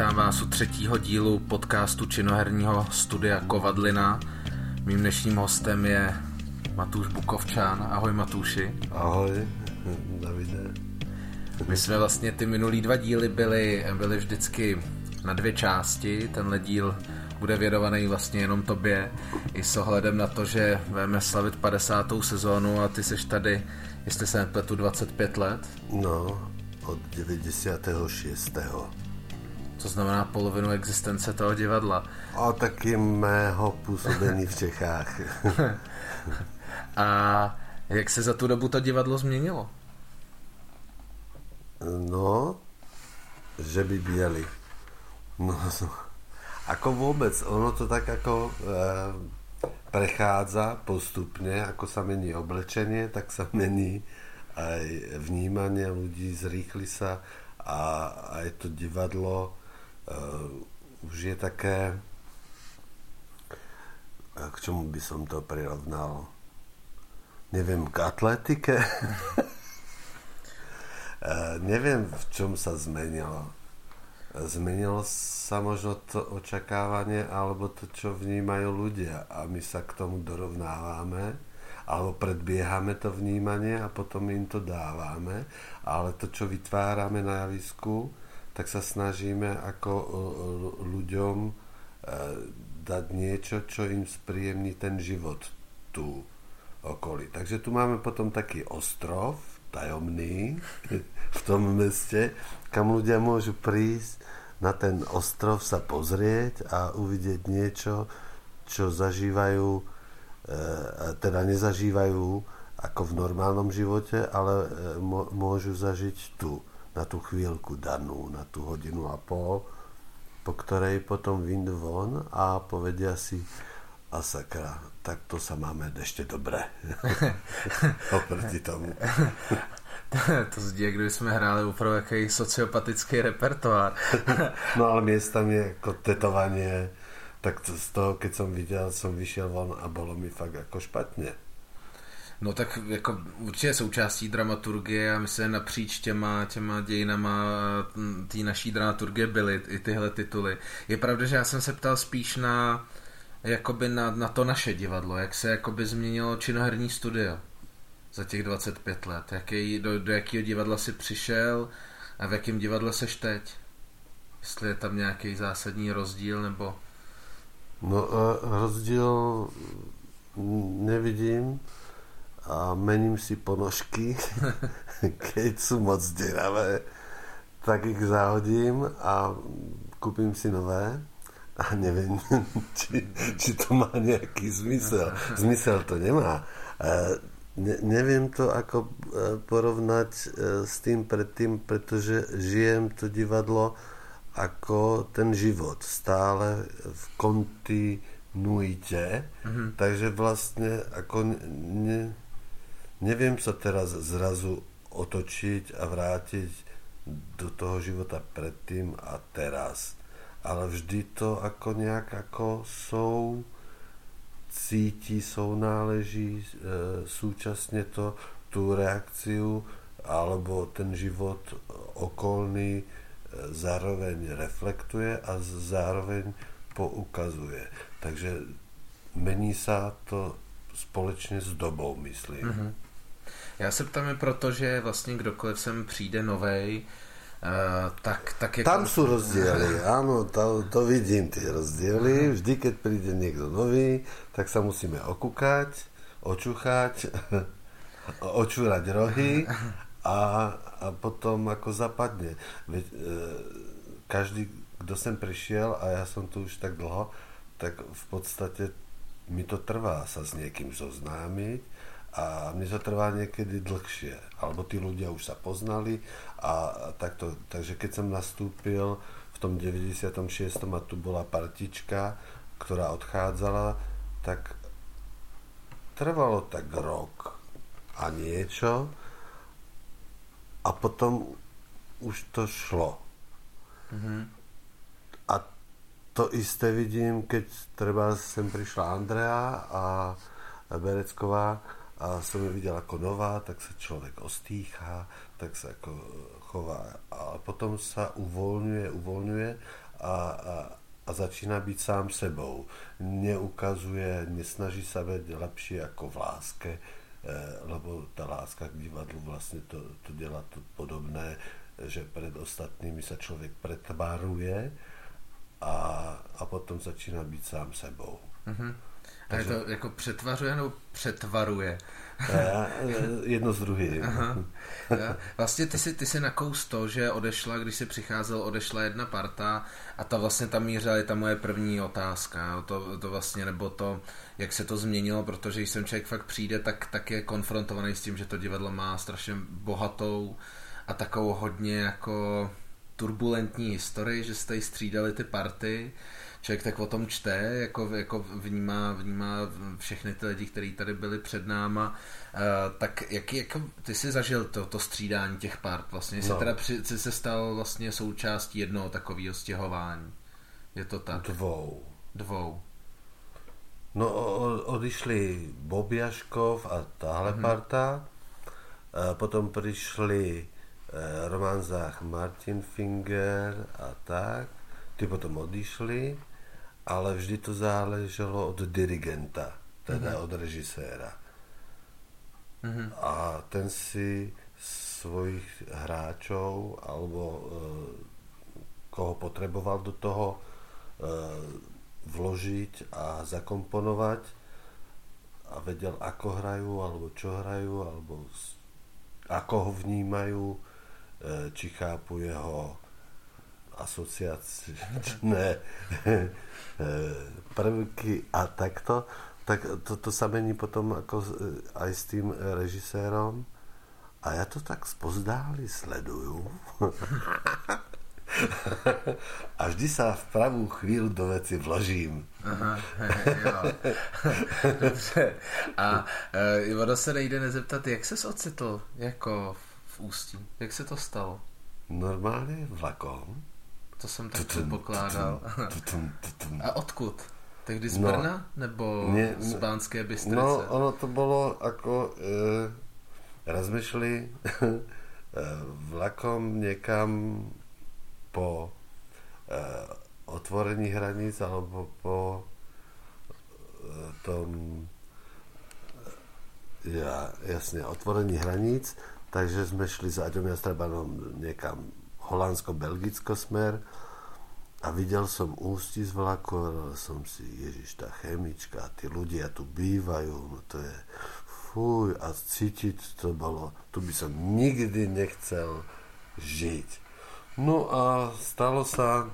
Vítám vás u třetího dílu podcastu činoherního studia Kovadlina. Mým dnešním hostem je Matúš Bukovčán. Ahoj Matúši. Ahoj, Davide. My jsme vlastně ty minulý dva díly byli, byli vždycky na dvě části. Tenhle díl bude věnovaný vlastně jenom tobě i s ohledem na to, že budeme slavit 50. sezónu a ty seš tady, jestli se nepletu, 25 let. No, od 96. Co znamená polovinu existence toho divadla. A taky mého působení v Čechách. a jak se za tu dobu to divadlo změnilo? No, že by bieli. No, ako vôbec, ono to tak ako e, prechádza postupne, ako sa mení oblečenie, tak sa mení aj vnímanie ľudí, zrýchli sa a aj to divadlo už je také k čomu by som to prirovnal? Neviem, k atletike? Uh, neviem v čom sa zmenilo. Zmenilo sa možno to očakávanie alebo to, čo vnímajú ľudia a my sa k tomu dorovnávame alebo predbiehame to vnímanie a potom im to dávame, ale to, čo vytvárame na javisku, tak sa snažíme ako e, ľuďom e, dať niečo, čo im spríjemní ten život tu okolí. Takže tu máme potom taký ostrov, tajomný, v tom meste, kam ľudia môžu prísť na ten ostrov sa pozrieť a uvidieť niečo, čo zažívajú E, teda nezažívajú ako v normálnom živote, ale e, môžu zažiť tu, na tú chvíľku danú, na tú hodinu a pol, po ktorej potom vyjdú von a povedia si a sakra, tak to sa máme ešte dobre. Oproti tomu. to zdi, kdyby jsme hráli opravdu jaký sociopatický repertoár. no ale miestami ako tetovanie, tak z toho, keď som viděl, som vyšiel von a bolo mi fakt jako špatně. No tak jako určitě součástí dramaturgie a myslím napříč těma, těma dějinama té naší dramaturgie byly i tyhle tituly. Je pravda, že já jsem se ptal spíš na jakoby na, na to naše divadlo, jak se jakoby změnilo činoherní studio za těch 25 let. Jaký, do, do jakého divadla si přišel a v jakém divadle seš teď? Jestli je tam nějaký zásadní rozdíl nebo... No rozdíl nevidím a mením si ponožky, keď sú moc deravé, tak ich zahodím a kúpim si nové a neviem, či, či to má nejaký zmysel. Zmysel to nemá. Ne, neviem to ako e, porovnať e, s tým predtým, pretože žijem to divadlo ako ten život stále v kontinuite. Mm-hmm. Takže vlastne ako ne, neviem sa teraz zrazu otočiť a vrátiť do toho života predtým a teraz. Ale vždy to ako nejak ako sou cíti, sounáleží e, súčasne to, tú reakciu alebo ten život okolný zároveň reflektuje a zároveň poukazuje. Takže mení sa to společně s dobou, myslím. Mm-hmm. Já se ptám proto, že vlastně kdokoliv sem přijde novej, Uh, tak, tak je Tam sú rozdiely, áno, to, to vidím tie rozdiely. Mhm. Vždy, keď príde niekto nový, tak sa musíme okúkať, očúchať, očúrať rohy a, a potom ako zapadne. Veď, e, každý, kto sem prišiel a ja som tu už tak dlho, tak v podstate mi to trvá sa s niekým zoznámiť a mne to trvá niekedy dlhšie. Alebo tí ľudia už sa poznali a takto, takže keď som nastúpil v tom 96. a tu bola partička, ktorá odchádzala, tak trvalo tak rok a niečo, a potom už to šlo. Mm-hmm. A to isté vidím, keď treba sem prišla Andrea a Berecková a som ju videl ako nová, tak sa človek ostýcha, tak sa ako chová a potom sa uvoľňuje, uvoľňuje a, a, a začína byť sám sebou. Neukazuje, nesnaží sa byť lepší ako v láske, e, lebo tá láska k divadlu vlastne to, to delá to podobné, že pred ostatnými sa človek pretvaruje a, a potom začína byť sám sebou. Mm-hmm. A je to jako přetvařuje nebo přetvaruje? Jedno z druhým. Vlastně ty si, ty si nakous to, že odešla, když si přicházel, odešla jedna parta a ta vlastně tam mířila je ta moje první otázka. To, to vlastně, nebo to, jak se to změnilo, protože když sem člověk fakt přijde, tak, tak je konfrontovaný s tím, že to divadlo má strašně bohatou a takovou hodně jako turbulentní historii, že jste střídali ty party člověk tak o tom čte, jako, jako vnímá, vnímá všechny ty lidi, kteří tady byli před náma, uh, tak jak, jak ty jsi zažil to, to střídání těch part vlastně, no. teda při, jsi se stal vlastně součástí jednoho takového stěhování. Je to tak? Dvou. Dvou. No odišli Bobiaškov a tahle mm-hmm. parta, a potom přišli eh, Romanzách Martin Finger a tak, ty potom odišli ale vždy to záleželo od dirigenta, teda mm-hmm. od režiséra. Mm-hmm. A ten si svojich hráčov alebo e, koho potreboval do toho e, vložiť a zakomponovať a vedel, ako hrajú, alebo čo hrajú, alebo ako ho vnímajú, e, či chápu jeho asociačné prvky a takto, tak to, to sa mení potom ako aj s tým režisérom. A ja to tak spozdáli sledujú. a vždy sa v pravú chvíľu do veci vložím. Aha, jo. Dobře. A e, ono se nejde nezeptat, jak ses ocitl jako v Ústí? Jak se to stalo? Normálně vlakom. To jsem tak pokládal. A odkud? Tehdy z no. Brna? Nebo nie, z Bánské Bystrice? No, ono to bolo ako... E, raz šli e, vlakom niekam po e, otvorení hraníc alebo po e, tom ja, jasne, otvorení hraníc, takže sme šli s Aďom Jastrabanom niekam holandsko-belgicko smer a videl som ústi z vlaku a som si, ježiš, tá chemička, tí ľudia tu bývajú, no to je fuj, a cítiť to bolo, tu by som nikdy nechcel žiť. No a stalo sa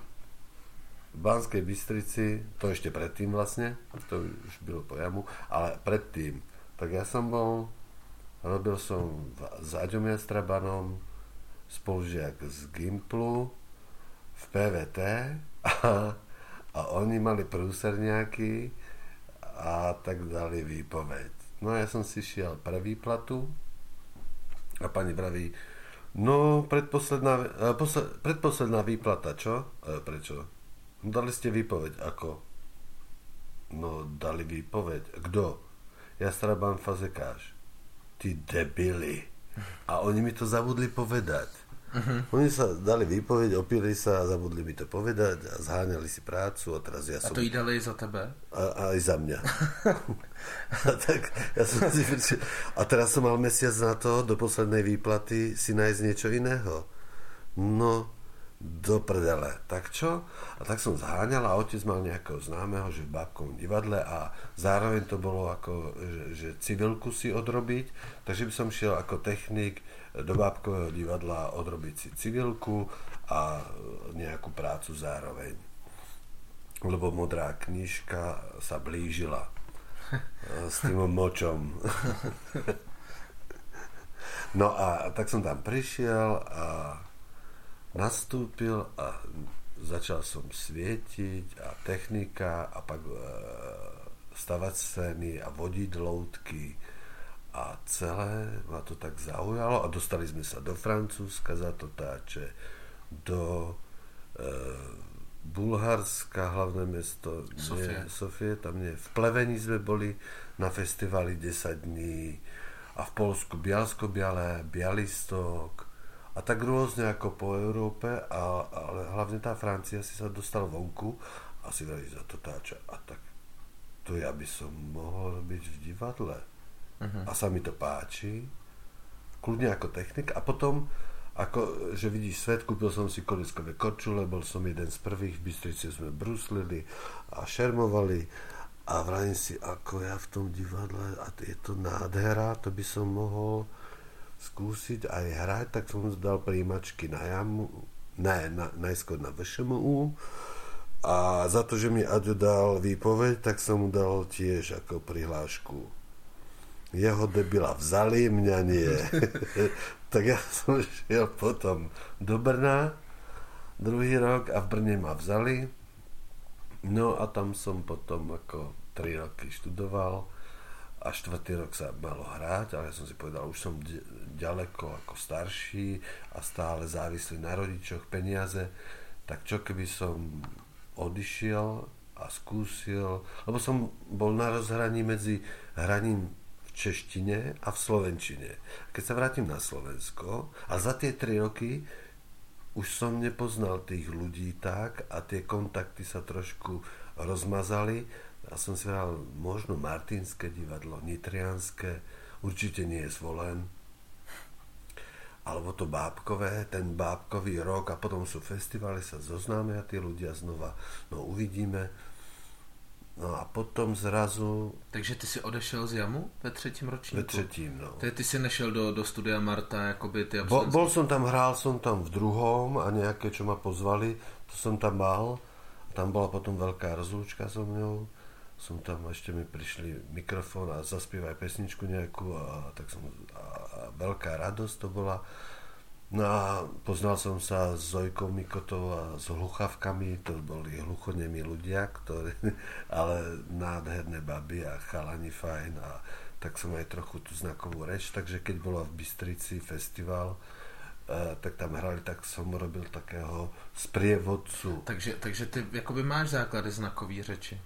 v Banskej Bystrici, to ešte predtým vlastne, to už bylo po jamu, ale predtým, tak ja som bol, robil som s Aďom Jastrabanom, spolužiak z Gimplu v PVT a, a oni mali prúserňáky a tak dali výpoveď. No ja som si šiel pre výplatu a pani vraví, no predposledná, eh, posle, predposledná výplata, čo? E, prečo? No, dali ste výpoveď, ako? No dali výpoveď. Kto? Ja strabám fazekáš. Ty debili. A oni mi to zabudli povedať. Uh-huh. Oni sa dali výpoveď, opili sa a zabudli mi to povedať a zháňali si prácu a teraz ja som... A to jí dali za tebe? A, a aj za mňa. a, tak, ja som si... a teraz som mal mesiac na to do poslednej výplaty si nájsť niečo iného. No, do prdele. Tak čo? A tak som zháňal a otec mal nejakého známeho, že v bábkovom divadle a zároveň to bolo ako, že, že civilku si odrobiť, takže by som šiel ako technik do bábkového divadla odrobiť si civilku a nejakú prácu zároveň. Lebo modrá knižka sa blížila s tým močom. no a tak som tam prišiel a nastúpil a začal som svietiť a technika a pak e, stavať scény a vodiť loutky a celé ma to tak zaujalo a dostali sme sa do Francúzska za to táče, do e, Bulharska, hlavné mesto Sofie. Nie, Sofie, tam nie. V Plevení sme boli na festivali 10 dní a v Polsku Bialsko-Biale, Bialystok, A tak rôzne ako po Európe, a, ale hlavne tá Francia si sa dostal vonku a si vrali za to táča. A tak to ja by som mohol byť v divadle. Uh-huh. A sa mi to páči. Kľudne ako technik. A potom, ako, že vidíš svet, kúpil som si koliskové korčule, bol som jeden z prvých, v Bystrici sme bruslili a šermovali a vrajím si, ako ja v tom divadle, a je to nádhera, to by som mohol skúsiť aj hrať, tak som dal príjimačky na jamu, ne, na, najskôr na VŠMU a za to, že mi Aďo dal výpoveď, tak som mu dal tiež ako prihlášku. Jeho debila vzali, mňa nie. tak ja som šiel potom do Brna druhý rok a v Brne ma vzali No a tam som potom ako 3 roky študoval a štvrtý rok sa malo hrať, ale ja som si povedal, už som ďaleko ako starší a stále závislý na rodičoch, peniaze, tak čo keby som odišiel a skúsil, lebo som bol na rozhraní medzi hraním češtine a v slovenčine. Keď sa vrátim na Slovensko a za tie 3 roky už som nepoznal tých ľudí tak a tie kontakty sa trošku rozmazali. Ja som si hral možno Martinské divadlo, Nitrianské, určite nie je zvolen, alebo to bábkové, ten bábkový rok a potom sú festivaly, sa zoznámia tí ľudia znova, no uvidíme. No a potom zrazu... Takže ty si odešel z Jamu ve třetím ročníku? Ve třetím, no. Tedy ty si nešel do, do studia Marta, jakoby ty Bo, Bol som tam, hrál som tam v druhom a nejaké, čo ma pozvali, to som tam mal. Tam bola potom veľká rozlúčka so mňou. Som tam, ešte mi prišli mikrofón a zaspievaj pesničku nejakú a, tak som, a, a veľká radosť to bola. No a poznal som sa s Zojkou Mikotou a s hluchavkami, to boli hluchonemí ľudia, ktorí, ale nádherné baby a chalani fajn a tak som aj trochu tú znakovú reč, takže keď bola v Bystrici festival, uh, tak tam hrali, tak som robil takého sprievodcu. Takže, takže ty jakoby máš základy znakový reči?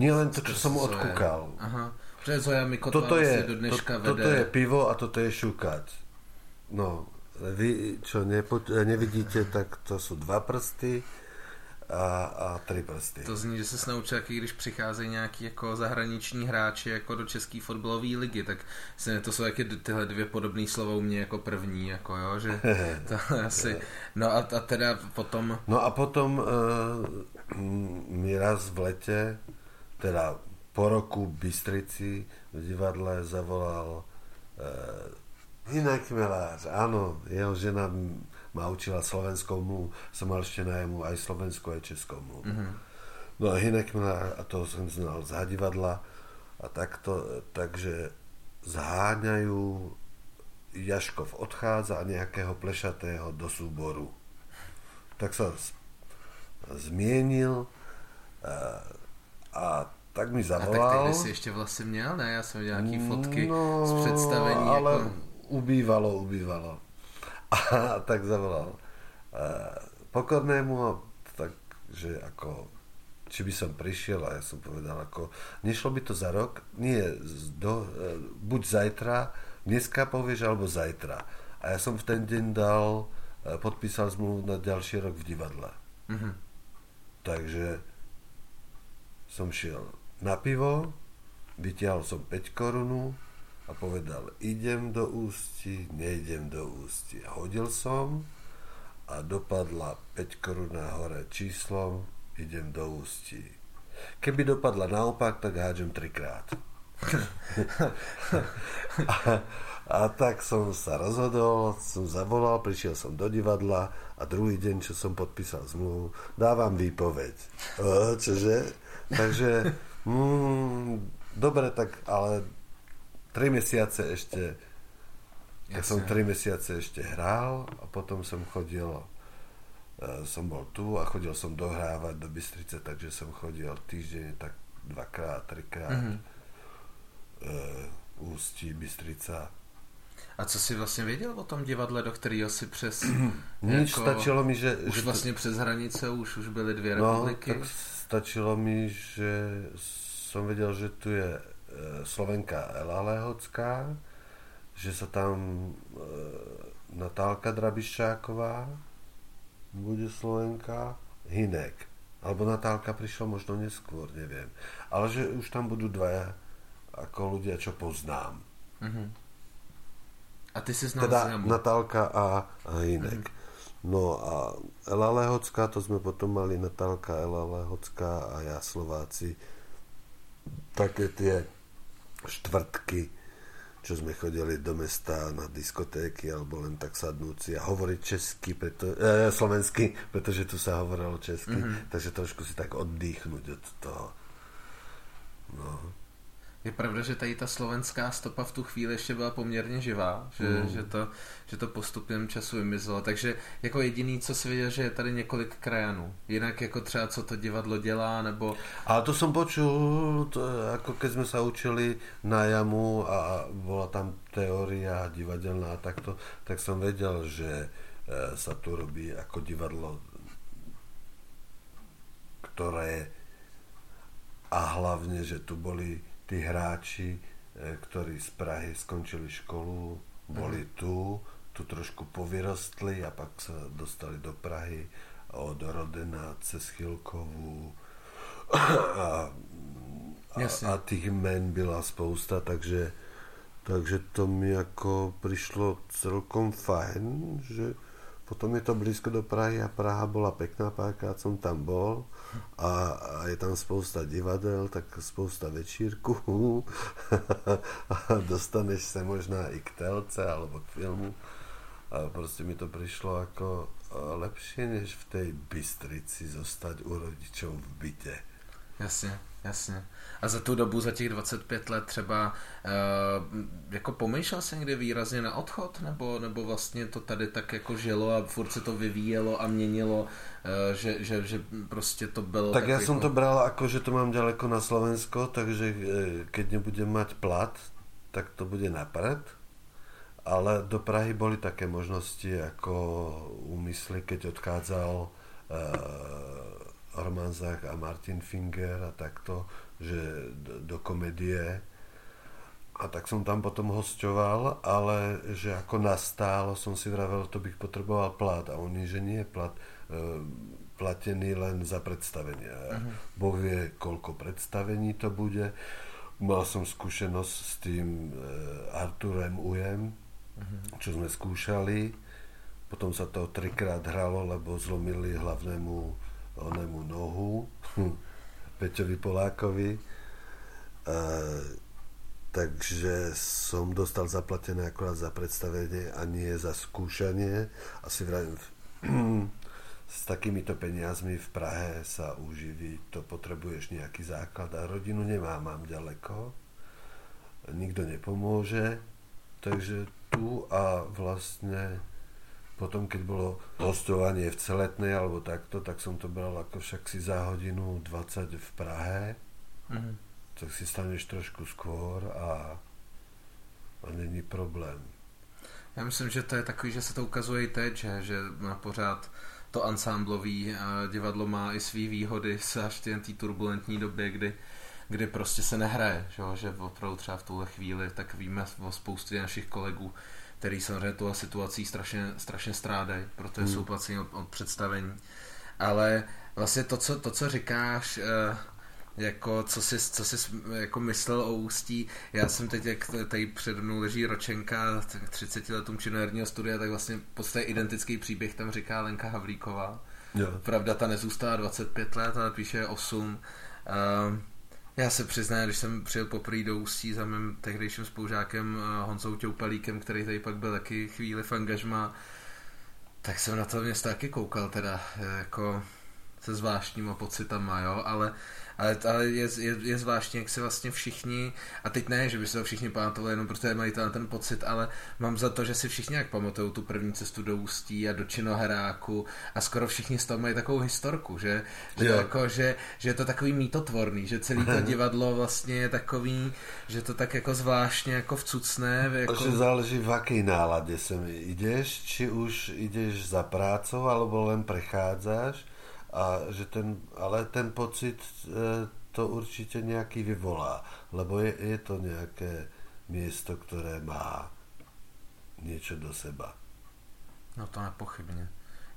Nie len to, čo som odkúkal. Aha, že Zoja Mikotová toto je, do dneška to, vede... Toto je pivo a toto je šukať. No, vy, čo nepo, nevidíte, tak to jsou dva prsty a, a tři prsty. To zní, že se naučil, jaký když přicházejí nějaký jako zahraniční hráči jako do české fotbalové ligy, tak se, to jsou jaké tyhle dvě podobné slova u mě jako první, jako jo, že to asi, no a, a teda potom... No a potom uh, mi raz v lete, teda po roku Bystrici v divadle zavolal uh, Inak Melář, áno, jeho žena ma učila slovenskou mluvu, som mal ešte na jemu aj slovenskú, aj českou mluvu. Mm-hmm. No a Hinek Melář, a to som znal z hadivadla, a takto, takže zháňajú, Jaškov odchádza a nejakého plešatého do súboru. Tak sa zmienil a, a tak mi zavolal. A tak si ešte vlastne měl, ne? Ja som nejaké fotky no, z představení. Ale... Ako ubývalo, ubývalo. A tak zavolal pokornému, tak, že ako, či by som prišiel a ja som povedal, ako, nešlo by to za rok, nie, do, e, buď zajtra, dneska povieš, alebo zajtra. A ja som v ten deň dal, e, podpísal zmluvu na ďalší rok v divadle. Mm-hmm. Takže som šiel na pivo, vytiahol som 5 korunu, a povedal, idem do ústi, nejdem do ústi. Hodil som a dopadla 5 korun hore číslom, idem do ústi. Keby dopadla naopak, tak hádžem trikrát. a, a tak som sa rozhodol, som zavolal, prišiel som do divadla a druhý deň, čo som podpísal zmluvu, dávam výpoveď. O, čože? Takže, mm, dobre, tak ale 3 mesiace ešte tak som 3 mesiace ešte hral a potom som chodil uh, som bol tu a chodil som dohrávať do Bystrice, takže som chodil týždeň tak dvakrát, trikrát mm-hmm. uh, Ústí, Bystrica a co si vlastně věděl o tom divadle, do kterého si přes... Nič, jako, stačilo mi, že... Už vlastně přes hranice už, už byly dvě no, republiky. tak stačilo mi, že som vedel, že tu je E, Slovenka Ela Lehocká, že sa tam e, Natálka Drabišáková bude Slovenka, Hinek. Alebo Natálka prišla možno neskôr, neviem. Ale že už tam budú dvaja ako ľudia, čo poznám. Uh-huh. A ty si znal Teda Natálka a, a Hinek. Uh-huh. No a Ela Lehocká, to sme potom mali Natálka, Ela Lehocká a ja Slováci. Také tie štvrtky, čo sme chodili do mesta na diskotéky alebo len tak sadnúci a hovoriť česky, preto, e, slovensky, pretože tu sa hovorilo česky, mm-hmm. takže trošku si tak oddychnúť od toho. No. Je pravda, že tady ta slovenská stopa v tu chvíli ještě byla poměrně živá, že, mm. že, to, že to postupem času vymizelo. Takže jako jediný, co si viděl, že je tady několik krajanů. Jinak jako třeba co to divadlo dělá, nebo... A to som počul, to, ako keď sme sa učili na jamu a bola tam teória divadelná a takto, tak som vedel, že e, sa tu robí ako divadlo, ktoré a hlavne, že tu boli tí hráči, e, ktorí z Prahy skončili školu, boli mm. tu, tu trošku povyrostli a pak sa dostali do Prahy od Rodena cez Chilkovú a, a, a tých men byla spousta, takže, takže to mi ako prišlo celkom fajn, že potom je to blízko do Prahy a Praha bola pekná, párkrát som tam bol a, a je tam spousta divadel, tak spousta večírku a dostaneš sa možná i k telce alebo k filmu a proste mi to prišlo ako lepšie, než v tej Bystrici zostať u rodičov v byte. Jasne. Jasně. A za tu dobu, za těch 25 let třeba uh, jako pomýšlel jsi někdy výrazně na odchod? Nebo, nebo vlastně to tady tak jako žilo a furt se to vyvíjelo a měnilo, uh, že, že, že prostě to bylo... Tak, tak já jako... jsem to bral jako, že to mám daleko na Slovensko, takže eh, keď nebudem mať plat, tak to bude napred. Ale do Prahy boli také možnosti ako úmysly, keď odchádzal uh, Roman Zach a Martin Finger a takto, že do, do komedie. A tak som tam potom hostoval, ale že ako nastálo som si vravel, to bych potreboval plat. A oni, že nie plat, e, platený len za predstavenia. Uh-huh. Boh vie, koľko predstavení to bude. Mal som skúsenosť s tým e, Arturem Ujem, uh-huh. čo sme skúšali. Potom sa to trikrát hralo, lebo zlomili hlavnému onému nohu, Peťovi Polákovi. A, takže som dostal zaplatené akorát za predstavenie a nie za skúšanie. Asi vravím, s takýmito peniazmi v Prahe sa uživiť, to potrebuješ nejaký základ a rodinu nemám, mám ďaleko. Nikto nepomôže, takže tu a vlastne potom, keď bolo hostovanie v Celetnej alebo takto, tak som to bral ako však si za hodinu 20 v Prahe. Mm-hmm. Tak si staneš trošku skôr a, a není problém. Já myslím, že to je takový, že se to ukazuje i teď, že, že má pořád to ansámblový divadlo má i své výhody, až v té turbulentní době, kdy, kdy prostě se nehraje, že, že opravdu třeba v tuhle chvíli, tak víme o spoustě našich kolegů, který samozřejmě tu situací strašně, strašně strádají, protože hmm. jsou placení od, od představení. Ale vlastně to, co, to, co říkáš, eh, jako co jsi, co jsi jako myslel o Ústí. Já jsem teď, jak tady před mnou leží ročenka 30 letům činoherního studia, tak vlastně v podstatě identický příběh tam říká Lenka Havlíková. Jo. Pravda, ta nezůstala 25 let, ale píše 8. Uh, já se přiznám, když jsem přijel poprvé do Ústí za mým tehdejším spolužákem eh, Honzou Těupalíkem, který tady pak byl taky chvíli v angažma, tak jsem na to město taky koukal teda jako se zvláštníma pocitama, jo, ale ale, ale je, je, je zvláštní, jak se vlastně všichni, a teď ne, že by se to všichni pamatovali jenom protože mají ten, ten pocit, ale mám za to, že si všichni jak pamatují tu první cestu do Ústí a do Činoheráku a skoro všichni z toho mají takovou historku, že, že, jako, že, že je to takový mítotvorný, že celý to divadlo vlastně je takový, že to tak jako zvláštně jako vcucné. Jako... Že záleží v akej nálade sem ideš, či už ideš za prácou, alebo len prechádzaš a že ten, ale ten pocit e, to určite nejaký vyvolá, lebo je, je to nejaké miesto, ktoré má niečo do seba. No to nepochybně.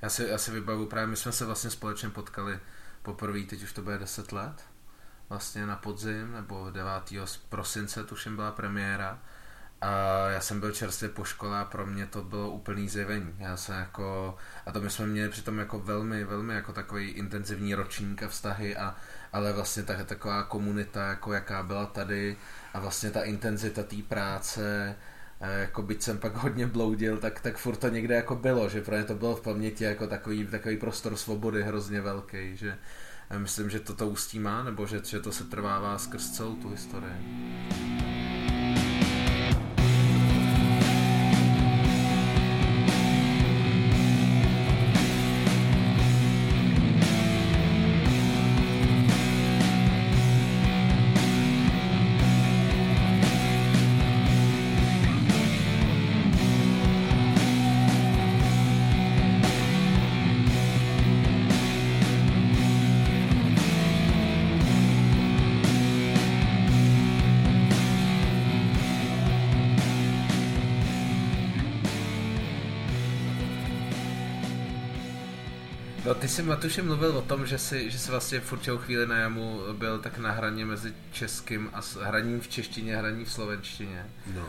Já si, já si vybavu, právě my jsme se vlastně společně potkali poprvé, teď už to bude 10 let, vlastně na podzim, nebo 9. prosince, tuším byla premiéra. A já jsem byl čerstvě po škole a pro mě to bylo úplný zjevení. Já jsem jako, a to my jsme měli přitom jako velmi, velmi jako takový intenzivní ročník a vztahy, a, ale vlastně tak, taková komunita, jako jaká byla tady a vlastně ta intenzita té práce, jako byť jsem pak hodně bloudil, tak, tak furt to někde jako bylo, že pro ně to bylo v paměti jako takový, takový prostor svobody hrozně velký, že myslím, že to to ústí má, nebo že, že to se trvává skrz celou tu historii. Jsi Matuši mluvil o tom, že jsi, že jsi vlastně v určitou chvíli na jamu byl tak na hraně mezi českým a hraním v češtině a hraní v slovenštině. No.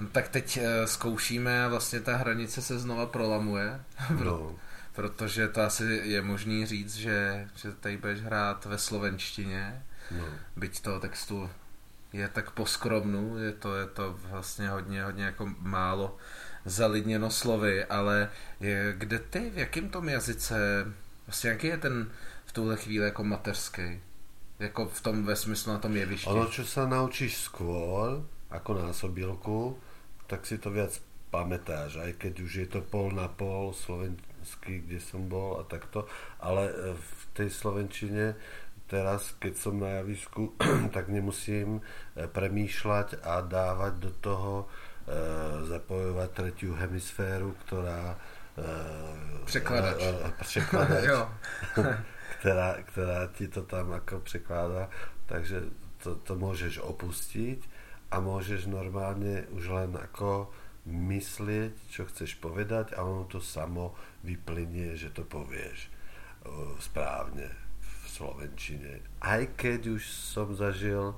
no tak teď uh, zkoušíme a vlastně ta hranice se znova prolamuje. No. protože to asi je možný říct, že, že tady budeš hrát ve slovenštině. No. Byť toho textu je tak poskromnu, je to, je to vlastně hodně, hodně jako málo zalidněno slovy, ale je, kde ty, v jakém tom jazyce, vlastně jaký je ten v tuhle chvíli jako mateřský? Jako v tom ve smyslu na tom jevišti. Ono, čo sa naučíš skôr, ako násobilku, tak si to viac pamätáš, aj keď už je to pol na pol slovenský, kde som bol a takto, ale e, v tej slovenčine teraz, keď som na javisku, tak nemusím e, premýšľať a dávať do toho Eh, zapojovať tretiu hemisféru, ktorá eh, Překladač. Eh, překladač ktorá, ktorá ti to tam ako překládá. Takže to, to môžeš opustiť a môžeš normálne už len ako myslieť, čo chceš povedať a ono to samo vyplynie, že to povieš správne v slovenčine. Aj keď už som zažil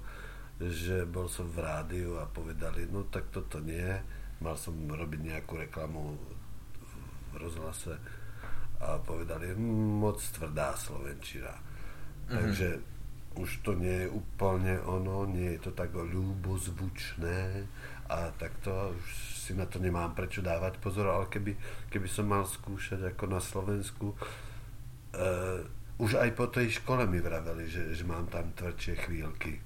že bol som v rádiu a povedali, no tak toto nie, mal som robiť nejakú reklamu rozhlase a povedali, hm, moc tvrdá Slovenčina. Mm-hmm. Takže už to nie je úplne ono, nie je to tak ľúbozvučné a takto už si na to nemám prečo dávať pozor, ale keby, keby som mal skúšať ako na Slovensku, uh, už aj po tej škole mi vraveli, že, že mám tam tvrdšie chvíľky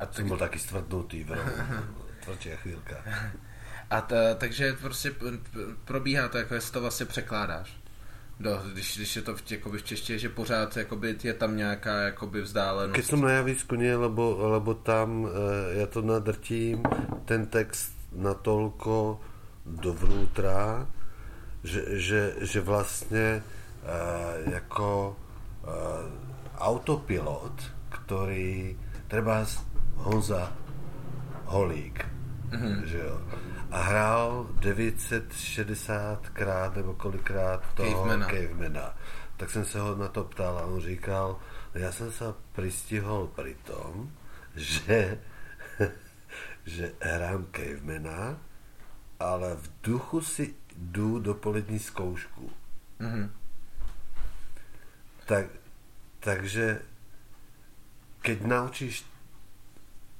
a Jsem byl taky stvrdnutý, tvrdší chvílka. A ta, takže prostě probíhá to, jako jestli to vlastně překládáš. Do, když, když je to v, jakoby v češtině, že pořád jakoby, je tam nějaká jakoby vzdálenost. Keď som na javisku nie, lebo, lebo tam e, ja to nadrtím, ten text natolko dovnútra, že, že, že vlastne e, jako e, autopilot, ktorý treba Honza Holík. Mm-hmm. Že jo. A hrál 960 krát nebo kolikrát toho Cavemana. Cavemana. Tak jsem se ho na to ptal a on říkal, já jsem se pristihol pri tom, že, že hrám Cavemana, ale v duchu si jdu do polední zkoušku. Mm-hmm. Tak, takže keď naučíš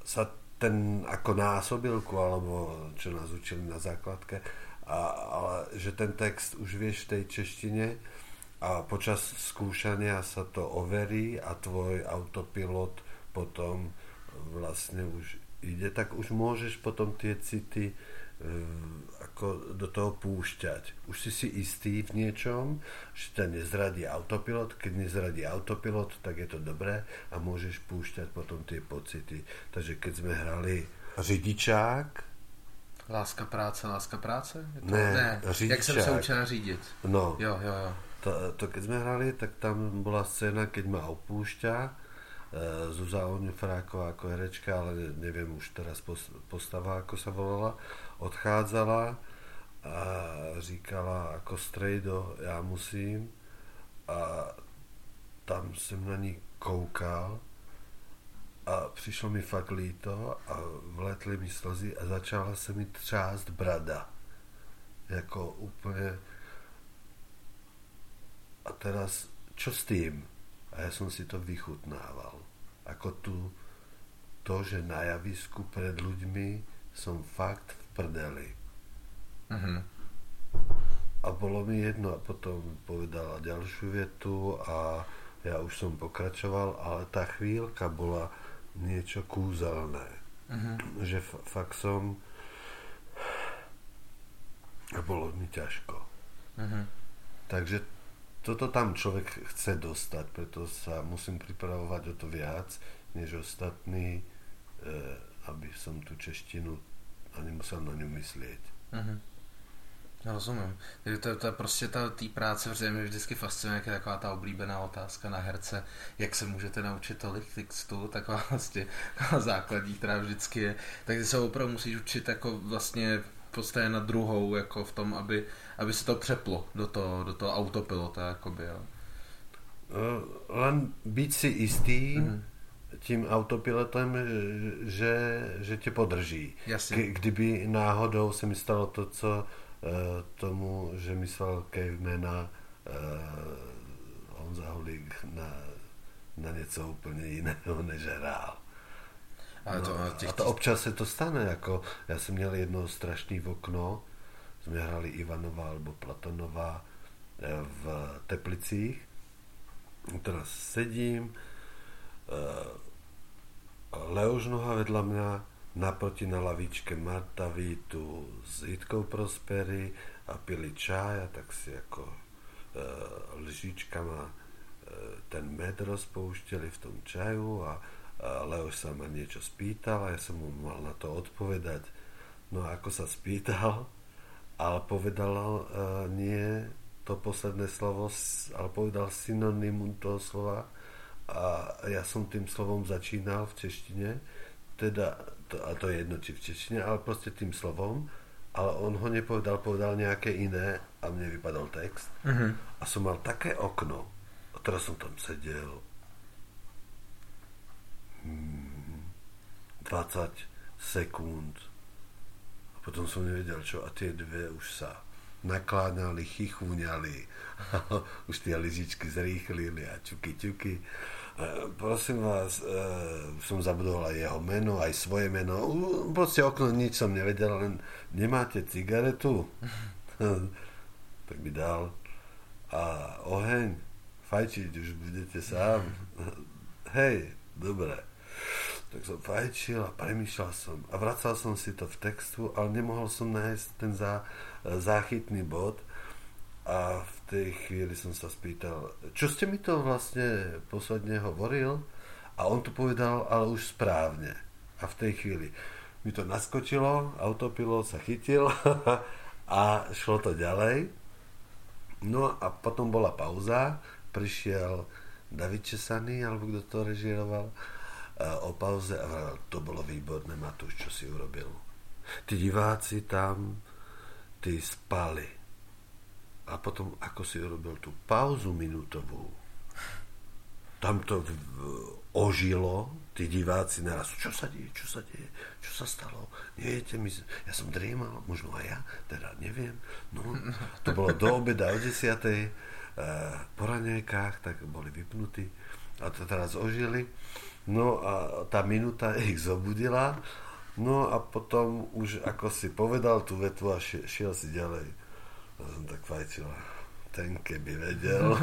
sa ten ako násobilku, alebo čo nás učili na základke, a, ale že ten text už vieš v tej češtine a počas skúšania sa to overí a tvoj autopilot potom vlastne už ide, tak už môžeš potom tie city Ehm, ako do toho púšťať. Už si si istý v niečom, že ťa nezradí autopilot. Keď nezradí autopilot, tak je to dobré a môžeš púšťať potom tie pocity. Takže keď sme hrali řidičák, Láska práce, láska práce? Je to? Ne, ne. Jak jsem se učil řídit. No. Jo, jo, jo. To, to keď sme hrali, tak tam bola scéna, keď ma opúšťa Zuzá Onifráková ako herečka, ale neviem už teraz postava, ako sa volala odchádzala a říkala jako strejdo, já musím a tam jsem na ní koukal a přišlo mi fakt líto a vletly mi slzy a začala se mi třást brada. Jako úplně a teraz čo s tým? A ja som si to vychutnával. Ako tu to, že na javisku pred ľuďmi som fakt v prdeli. Uh-huh. A bolo mi jedno a potom povedala ďalšiu vetu a ja už som pokračoval, ale tá chvíľka bola niečo kúzelné. Uh-huh. Že f- fakt som a bolo mi ťažko. Uh-huh. Takže toto tam človek chce dostať, preto sa musím pripravovať o to viac, než ostatní, e, aby som tú češtinu a nemusel na ňu myslieť. Uh-huh. Já rozumím. Takže to, to je prostě ta tý práce, protože mě vždycky fascinuje, jak je taková ta oblíbená otázka na herce, jak se můžete naučit tolik textu, taková vlastně taková základní, která vždycky je. Takže se opravdu musíš učit jako vlastně podstatě na druhou, jako v tom, aby, aby se to přeplo do toho, do toho autopilota, jakoby, jo. Uh, len být si jistý mm. tím autopilotem, že, že tě podrží. Jasně. K, kdyby náhodou se mi stalo to, co uh, tomu, že myslel Cavemana uh, Honza Holík na, na něco úplně jiného, než hrál. Ale to, no, těch... A to občas se to stane, jako já jsem měl jedno strašný okno, jsme hrali Ivanova alebo Platonova eh, v Teplicích. Teraz sedím, eh, Leoš Noha vedľa mňa, naproti na lavičke Marta Vítu s Jitkou Prospery a pili čaj a tak si ako e, lžičkama e, ten med rozpouštili v tom čaju a Leoš sa ma niečo spýtal a ja som mu mal na to odpovedať. No a ako sa spýtal, ale povedal uh, nie to posledné slovo, ale povedal synonymum toho slova a ja som tým slovom začínal v češtine, teda, to, a to je jedno, či v češtine, ale proste tým slovom, ale on ho nepovedal, povedal nejaké iné a mne vypadol text. Uh-huh. A som mal také okno, a teraz som tam sedel 20 sekúnd. A potom som nevedel čo. A tie dve už sa nakláňali, chichúňali. už tie lyžičky zrýchlili a čuky, čuky. E, prosím vás, e, som zabudol aj jeho meno, aj svoje meno. U, proste okno nič som nevedel, len nemáte cigaretu? tak mi dal. A oheň, fajčiť už budete sám. Hej, dobre tak som fajčil a premýšľal som a vracal som si to v textu, ale nemohol som nájsť ten zá, záchytný bod a v tej chvíli som sa spýtal, čo ste mi to vlastne posledne hovoril? A on to povedal, ale už správne. A v tej chvíli mi to naskočilo, autopilot sa chytil a šlo to ďalej. No a potom bola pauza, prišiel David Česaný, alebo kto to režiroval, o pauze a to bolo výborné, Matúš, čo si urobil. Tí diváci tam, tí spali. A potom, ako si urobil tú pauzu minútovú, tam to ožilo, tí diváci naraz, čo sa deje, čo sa deje, čo sa stalo, neviete, my, ja som driemal, možno aj ja, teda neviem, no, to bolo do obeda o desiatej, e, po raňajkách, tak boli vypnutí a to teraz ožili No a tá minúta ich zobudila. No a potom už ako si povedal tú vetu a šiel si ďalej. A som tak fajčil. Ten keby vedel.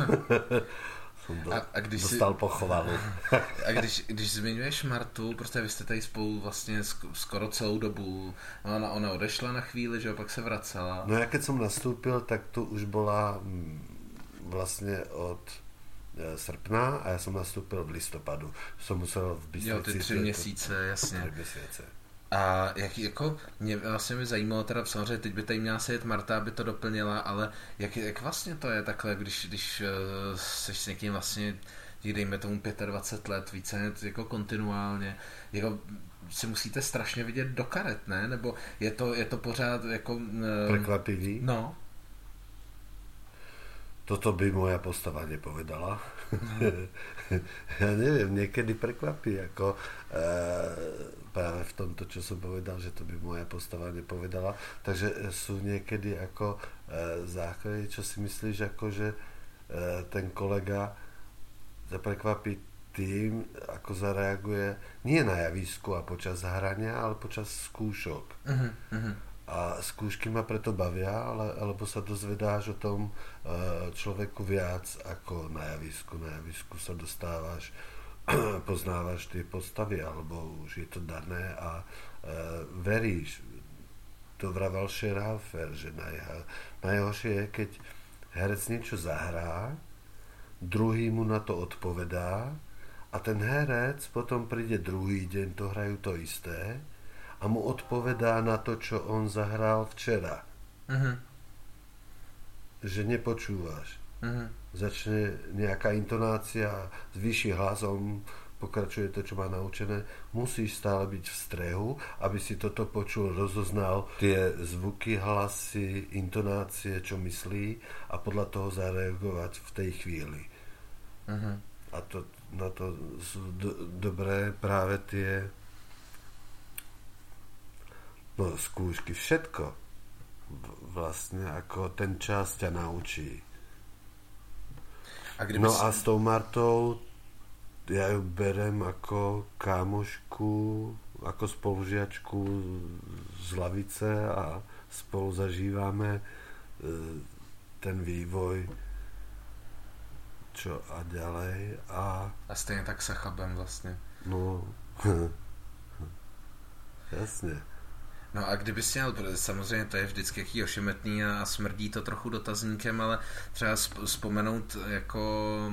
som do, a, a když dostal si, pochvalu. a když, když zmiňuješ Martu, prostě vy jste tady spolu vlastně skoro celou dobu. Ona, ona odešla na chvíli, že pak se vracela. No ja keď som nastúpil, tak tu už bola mm, vlastne od srpna a já jsem nastoupil v listopadu. Jsem musel v Bystrici... Jo, ty tři měsíce, jasně. Tři měsíce. A jak, jako, mě vlastně mi zajímalo, teda samozřejmě teď by tady měla sedět Marta, aby to doplnila, ale jak, jak vlastně to je takhle, když, když uh, seš s někým vlastně, dejme tomu 25 let, více jako kontinuálně, jako si musíte strašně vidět do karet, ne? Nebo je to, je to pořád jako... Eh, Prekvapivý? No. Toto by moja postava nepovedala. Mm. ja neviem, niekedy prekvapí, ako e, práve v tomto, čo som povedal, že to by moja postava nepovedala. Takže sú niekedy ako e, záchvy, čo si myslíš, ako že e, ten kolega sa prekvapí tým, ako zareaguje nie na javisku a počas hrania, ale počas skúšok. Uh-huh, uh-huh. A skúšky ma preto bavia, ale, alebo sa dozvedáš o tom uh, človeku viac ako na javisku. Na javisku sa dostávaš, poznávaš tie postavy, alebo už je to dané a uh, veríš. To vravel Scherhafer, že najhoršie je, keď herec niečo zahrá, druhý mu na to odpovedá a ten herec potom príde druhý deň, to hrajú to isté a mu odpovedá na to, čo on zahral včera. Uh-huh. Že nepočúvaš. Uh-huh. Začne nejaká intonácia, zvýši hlasom, pokračuje to, čo má naučené. Musíš stále byť v strehu, aby si toto počul, rozoznal tie zvuky, hlasy, intonácie, čo myslí a podľa toho zareagovať v tej chvíli. Uh-huh. A to, na to sú do, dobré práve tie no, skúšky, všetko vlastne ako ten čas ťa naučí. A no a s tou Martou ja ju berem ako kámošku, ako spolužiačku z lavice a spolu zažívame e, ten vývoj čo a ďalej a... A stejně tak sa chabem vlastně. No, jasně. No a kdyby si měl, samozřejmě to je vždycky jaký ošemetný a smrdí to trochu dotazníkem, ale třeba vzpomenout jako,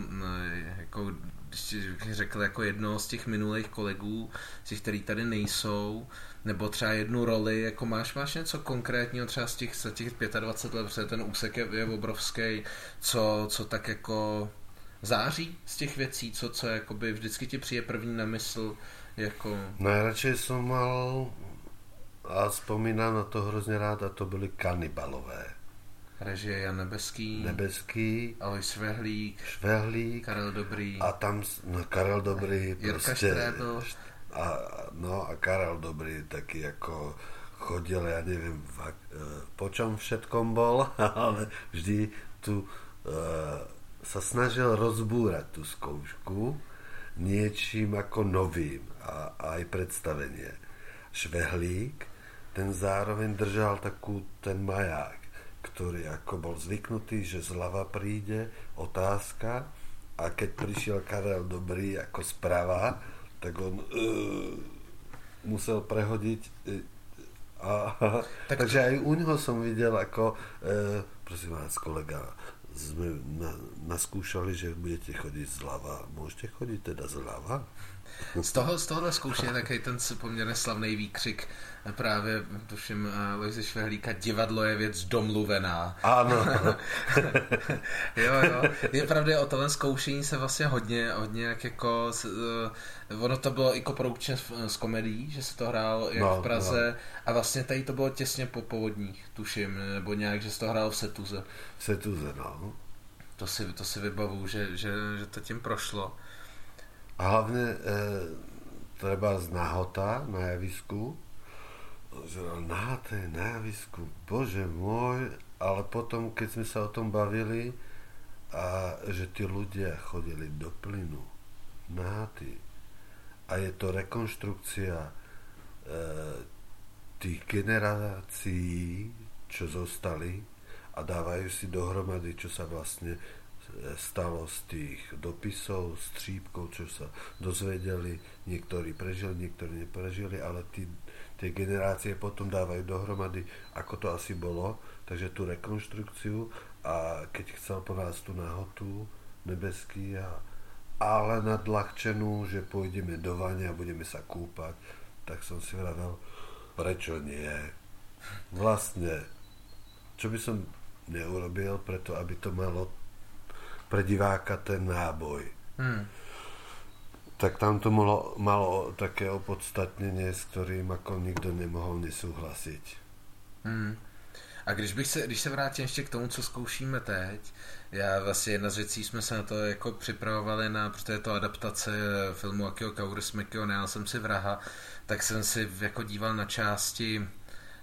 jako když řekl jako jednoho z těch minulých kolegů, těch, který tady nejsou, nebo třeba jednu roli, jako máš, máš něco konkrétního třeba z těch, z těch 25 let, protože ten úsek je, je obrovský, co, co tak jako září z těch věcí, co, co jakoby vždycky ti přijde první na mysl, jako... Najradšej som mal a spomínám na to hrozně rád a to byly kanibalové. Režie Jan Nebeský. Nebeský. Alois Švehlík. Švehlík. Karel Dobrý. A tam, no Karel Dobrý Jirka prostě. Štrébel. A, no a Karel Dobrý taky jako chodil, ja neviem, e, po čom všetkom bol, ale vždy tu uh, sa snažil rozbúrať tú skoušku niečím ako novým a, a aj predstavenie. Švehlík, ten zároveň držal takú ten maják, ktorý ako bol zvyknutý, že zľava príde otázka a keď prišiel Karel Dobrý ako sprava, tak on uh, musel prehodiť uh, a, tak takže aj u neho som videl ako uh, prosím vás kolega sme na, naskúšali, že budete chodiť zľava. Môžete chodiť teda zľava? Z, toho, z tohohle zkoušení je ten poměrně slavný výkřik právě, tuším, eh, Lojzy Švehlíka, divadlo je věc domluvená. Ano. jo, jo. Je pravda, o tohle zkoušení se vlastně hodně, hodně jak jako, uh, ono to bylo i koprodukčně s komedií, že se to hrálo jak no, v Praze no. a vlastně tady to bylo těsně po povodních, tuším, nebo nějak, že se to hrálo v Setuze. V Setuze, no. To si, to si vybavu, že, že, že to tím prošlo. A hlavne e, treba z nahota na javisku, že nahaté na javisku, bože môj, ale potom, keď sme sa o tom bavili, a že tí ľudia chodili do plynu, nahatí, a je to rekonštrukcia e, tých generácií, čo zostali a dávajú si dohromady, čo sa vlastne stalo z tých dopisov, střípkov, čo sa dozvedeli, niektorí prežili, niektorí neprežili, ale tí, tie generácie potom dávajú dohromady, ako to asi bolo, takže tú rekonštrukciu a keď chcel po nás tú nahotu nebeský a ale nadľahčenú, že pôjdeme do vane a budeme sa kúpať, tak som si vravel, prečo nie? Vlastne, čo by som neurobil preto, aby to malo pre diváka ten náboj. Hmm. Tak tam to malo, malo také opodstatnění, s kterým jako nikdo nemohl nesouhlasit. Hmm. A když, bych se, když se vrátím ještě k tomu, co zkoušíme teď, já vlastně jedna z věcí jsme se na to jako připravovali na, protože je to adaptace filmu Akio Kaurismäkiho, nejel jsem si vraha, tak jsem si jako díval na části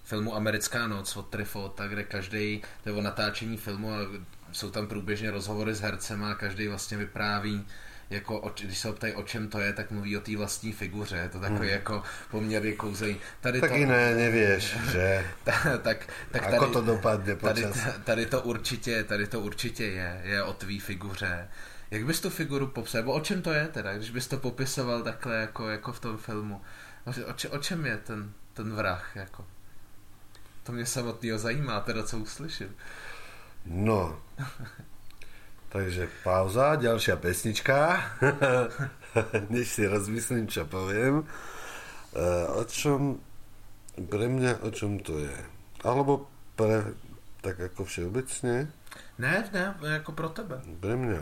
filmu Americká noc od Trifota, kde každý, to je o natáčení filmu a jsou tam průběžně rozhovory s hercem a každý vlastně vypráví jako, když se optají, o čem to je, tak mluví o té vlastní figuře. Je to takový hmm. jako poměrně kouzej. Tady tak to, jiné nevíš, že? tak, tak, tak tady, to dopadne počas? Tady, tady, to určitě, tady to určitě je, je o tvý figuře. Jak bys tu figuru popsal? o čem to je teda, když bys to popisoval takhle jako, jako v tom filmu? O, če, o čem je ten, ten vrah? Jako? To mě samotného zajímá, teda co uslyším. No, takže pauza, ďalšia pesnička. Než si rozmyslím, čo poviem. E, o čom, pre mňa, o čom to je? Alebo pre, tak ako všeobecne? Ne, ne, jako pro tebe. Pre mňa.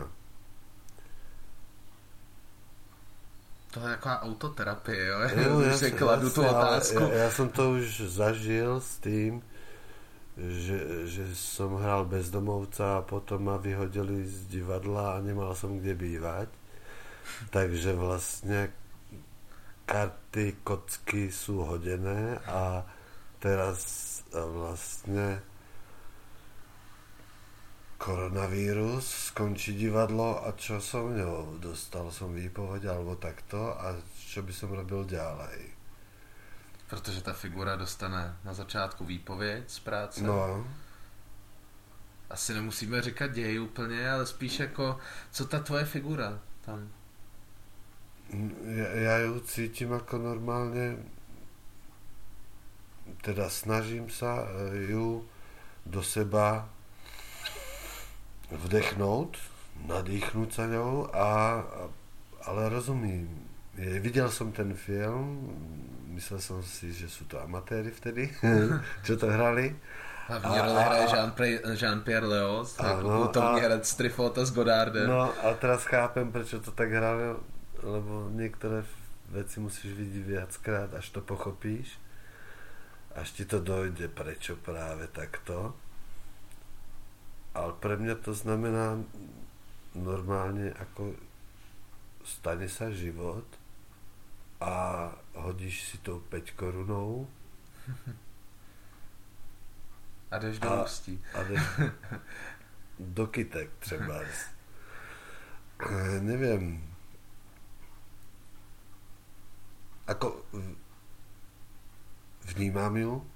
To je taková autoterapie, jo? jo já si kladu tu otázku. Já, já jsem to už zažil s tým, že, že som hral bezdomovca a potom ma vyhodili z divadla a nemal som kde bývať. Takže vlastne karty, kocky sú hodené a teraz vlastne koronavírus, skončí divadlo a čo som ňou? Dostal som výpoveď alebo takto a čo by som robil ďalej? Protože ta figura dostane na začátku výpověď z práce. No. Asi nemusíme říkat děj úplně, ale spíš jako, co ta tvoje figura tam? Ja, ja ju cítim ako normálne teda snažím sa eh, ju do seba vdechnout, nadýchnuť sa ňou, a, ale rozumím. Je, viděl jsem ten film, myslel jsem si, že jsou to amatéry vtedy, čo to hrali. Hlavní roli hraje Jean-Pierre, Jean Leos, ano, to herec Trifota s Godardem. No a teraz chápem, proč to tak hrali, lebo některé věci musíš vidět viackrát, až to pochopíš. Až ti to dojde, prečo práve takto. Ale pre mňa to znamená normálne ako stane sa život a hodíš si to 5 korunou a jdeš do ústí. A jdeš do kytek třeba. Nevím. Ako vnímám ju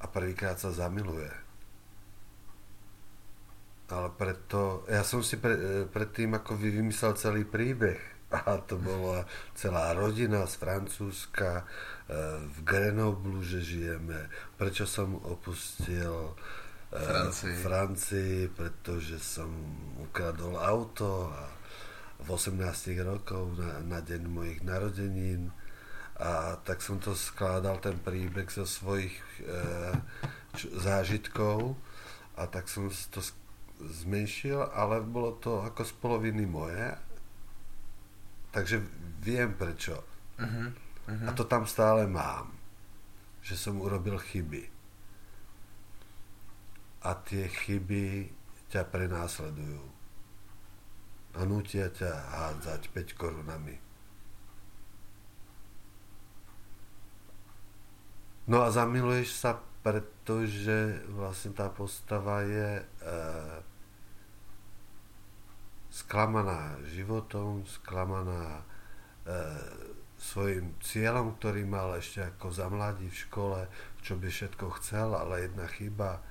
a prvýkrát sa zamiluje. Ale preto, ja som si pre, predtým ako vymyslel celý príbeh a to bola celá rodina z Francúzska, e, v Grenoblu, že žijeme. Prečo som opustil e, Francii, Francii? Pretože som ukradol auto a v 18 rokov na, na deň mojich narodenín. A tak som to skládal ten príbeh zo svojich e, č, zážitkov. A tak som to zmenšil, ale bolo to ako z poloviny moje takže viem prečo. Uh-huh, uh-huh. A to tam stále mám. Že som urobil chyby. A tie chyby ťa prenásledujú. A nutia ťa hádzať 5 korunami. No a zamiluješ sa, pretože vlastne tá postava je e, sklamaná životom, sklamaná e, svojim cieľom, ktorý mal ešte ako za mladí v škole, čo by všetko chcel, ale jedna chyba,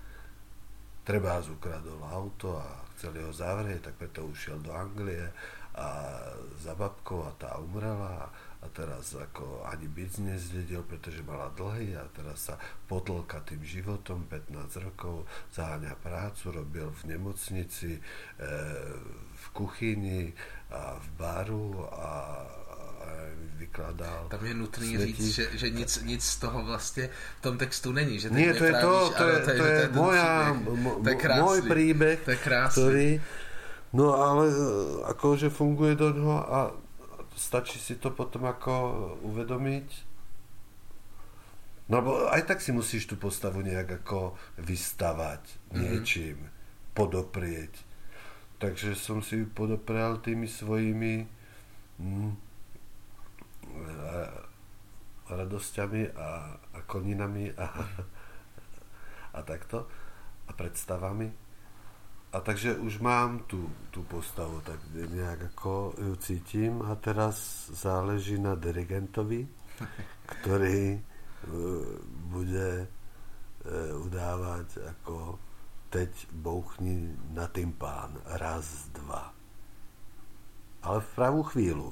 treba ukradol auto a chceli ho zavrieť, tak preto ušiel do Anglie a za babkou a tá umrela a teraz ako ani byt nezdedil, pretože mala dlhy a teraz sa potlka tým životom 15 rokov, zaháňa prácu, robil v nemocnici, e, v kuchyni a v baru a, a vykladal. Tam je nutný smetí. říct, že, že nic, nic z toho vlastně v tom textu není. Že Nie, to je to, to, je, to, je, to je moja, môj príbeh, to je ktorý No ale e, akože funguje do ňoho a stačí si to potom ako uvedomiť. No lebo aj tak si musíš tú postavu nejak ako vystavať mm-hmm. niečím, podoprieť. Takže som si ju podoprel tými svojimi hm, radosťami a, a koninami a, a takto a predstavami. A takže už mám tú, tú postavu, tak nejak ako ju cítim a teraz záleží na dirigentovi, ktorý uh, bude uh, udávať ako teď bouchni na pán raz, dva. Ale v pravú chvíľu.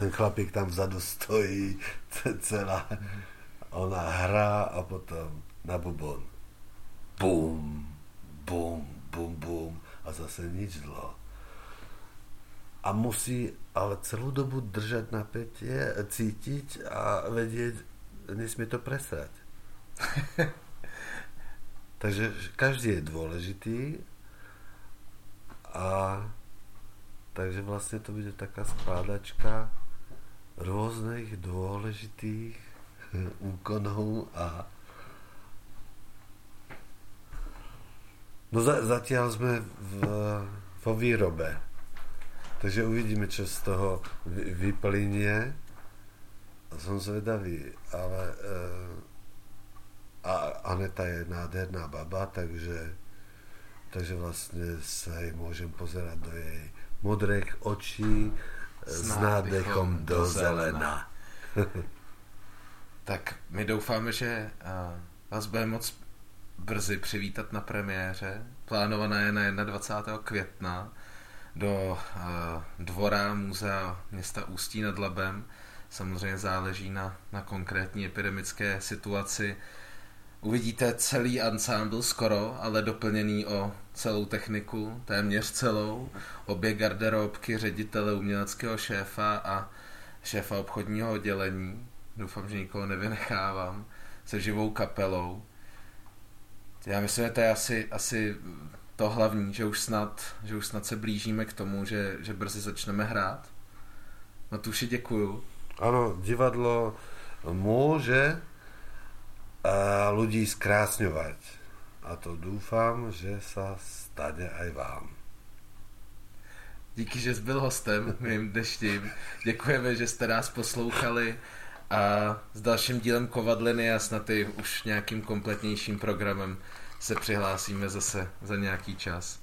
Ten chlapík tam vzadu stojí, celá, ona hrá a potom na bubon. Bum bum, bum, bum a zase nič dlho. A musí ale celú dobu držať napätie, cítiť a vedieť, nesmie to presrať. Takže každý je dôležitý a takže vlastne to bude taká skládačka rôznych dôležitých úkonov a No za, zatiaľ sme v, vo výrobe. Takže uvidíme, čo z toho vy, vyplynie. Som zvedavý, ale e, a Aneta je nádherná baba, takže, takže vlastne sa jej môžem pozerať do jej modrých očí s, s nádechom do zelena. tak my doufáme, že vás bude moc brzy přivítat na premiéře. Plánovaná je na 21. května do uh, dvora muzea města Ústí nad Labem. Samozřejmě záleží na, na konkrétní epidemické situaci. Uvidíte celý ansámbl skoro, ale doplněný o celou techniku, téměř celou, obě garderobky ředitele uměleckého šéfa a šéfa obchodního oddělení. Doufám, že nikoho nevynechávám. Se živou kapelou. Já myslím, že to je asi, asi to hlavní, že už snad, že už snad se blížíme k tomu, že, že brzy začneme hrát. No tuši děkuju. Ano, divadlo môže a ľudí skrásňovať. A to dúfam, že sa stane aj vám. Díky, že jsi byl hostem mým deštím. Děkujeme, že jste nás poslouchali a s dalším dílem Kovadliny a snad i už nějakým kompletnějším programem se přihlásíme zase za nějaký čas.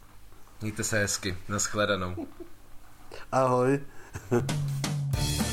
Mějte se hezky. Naschledanou. Ahoj.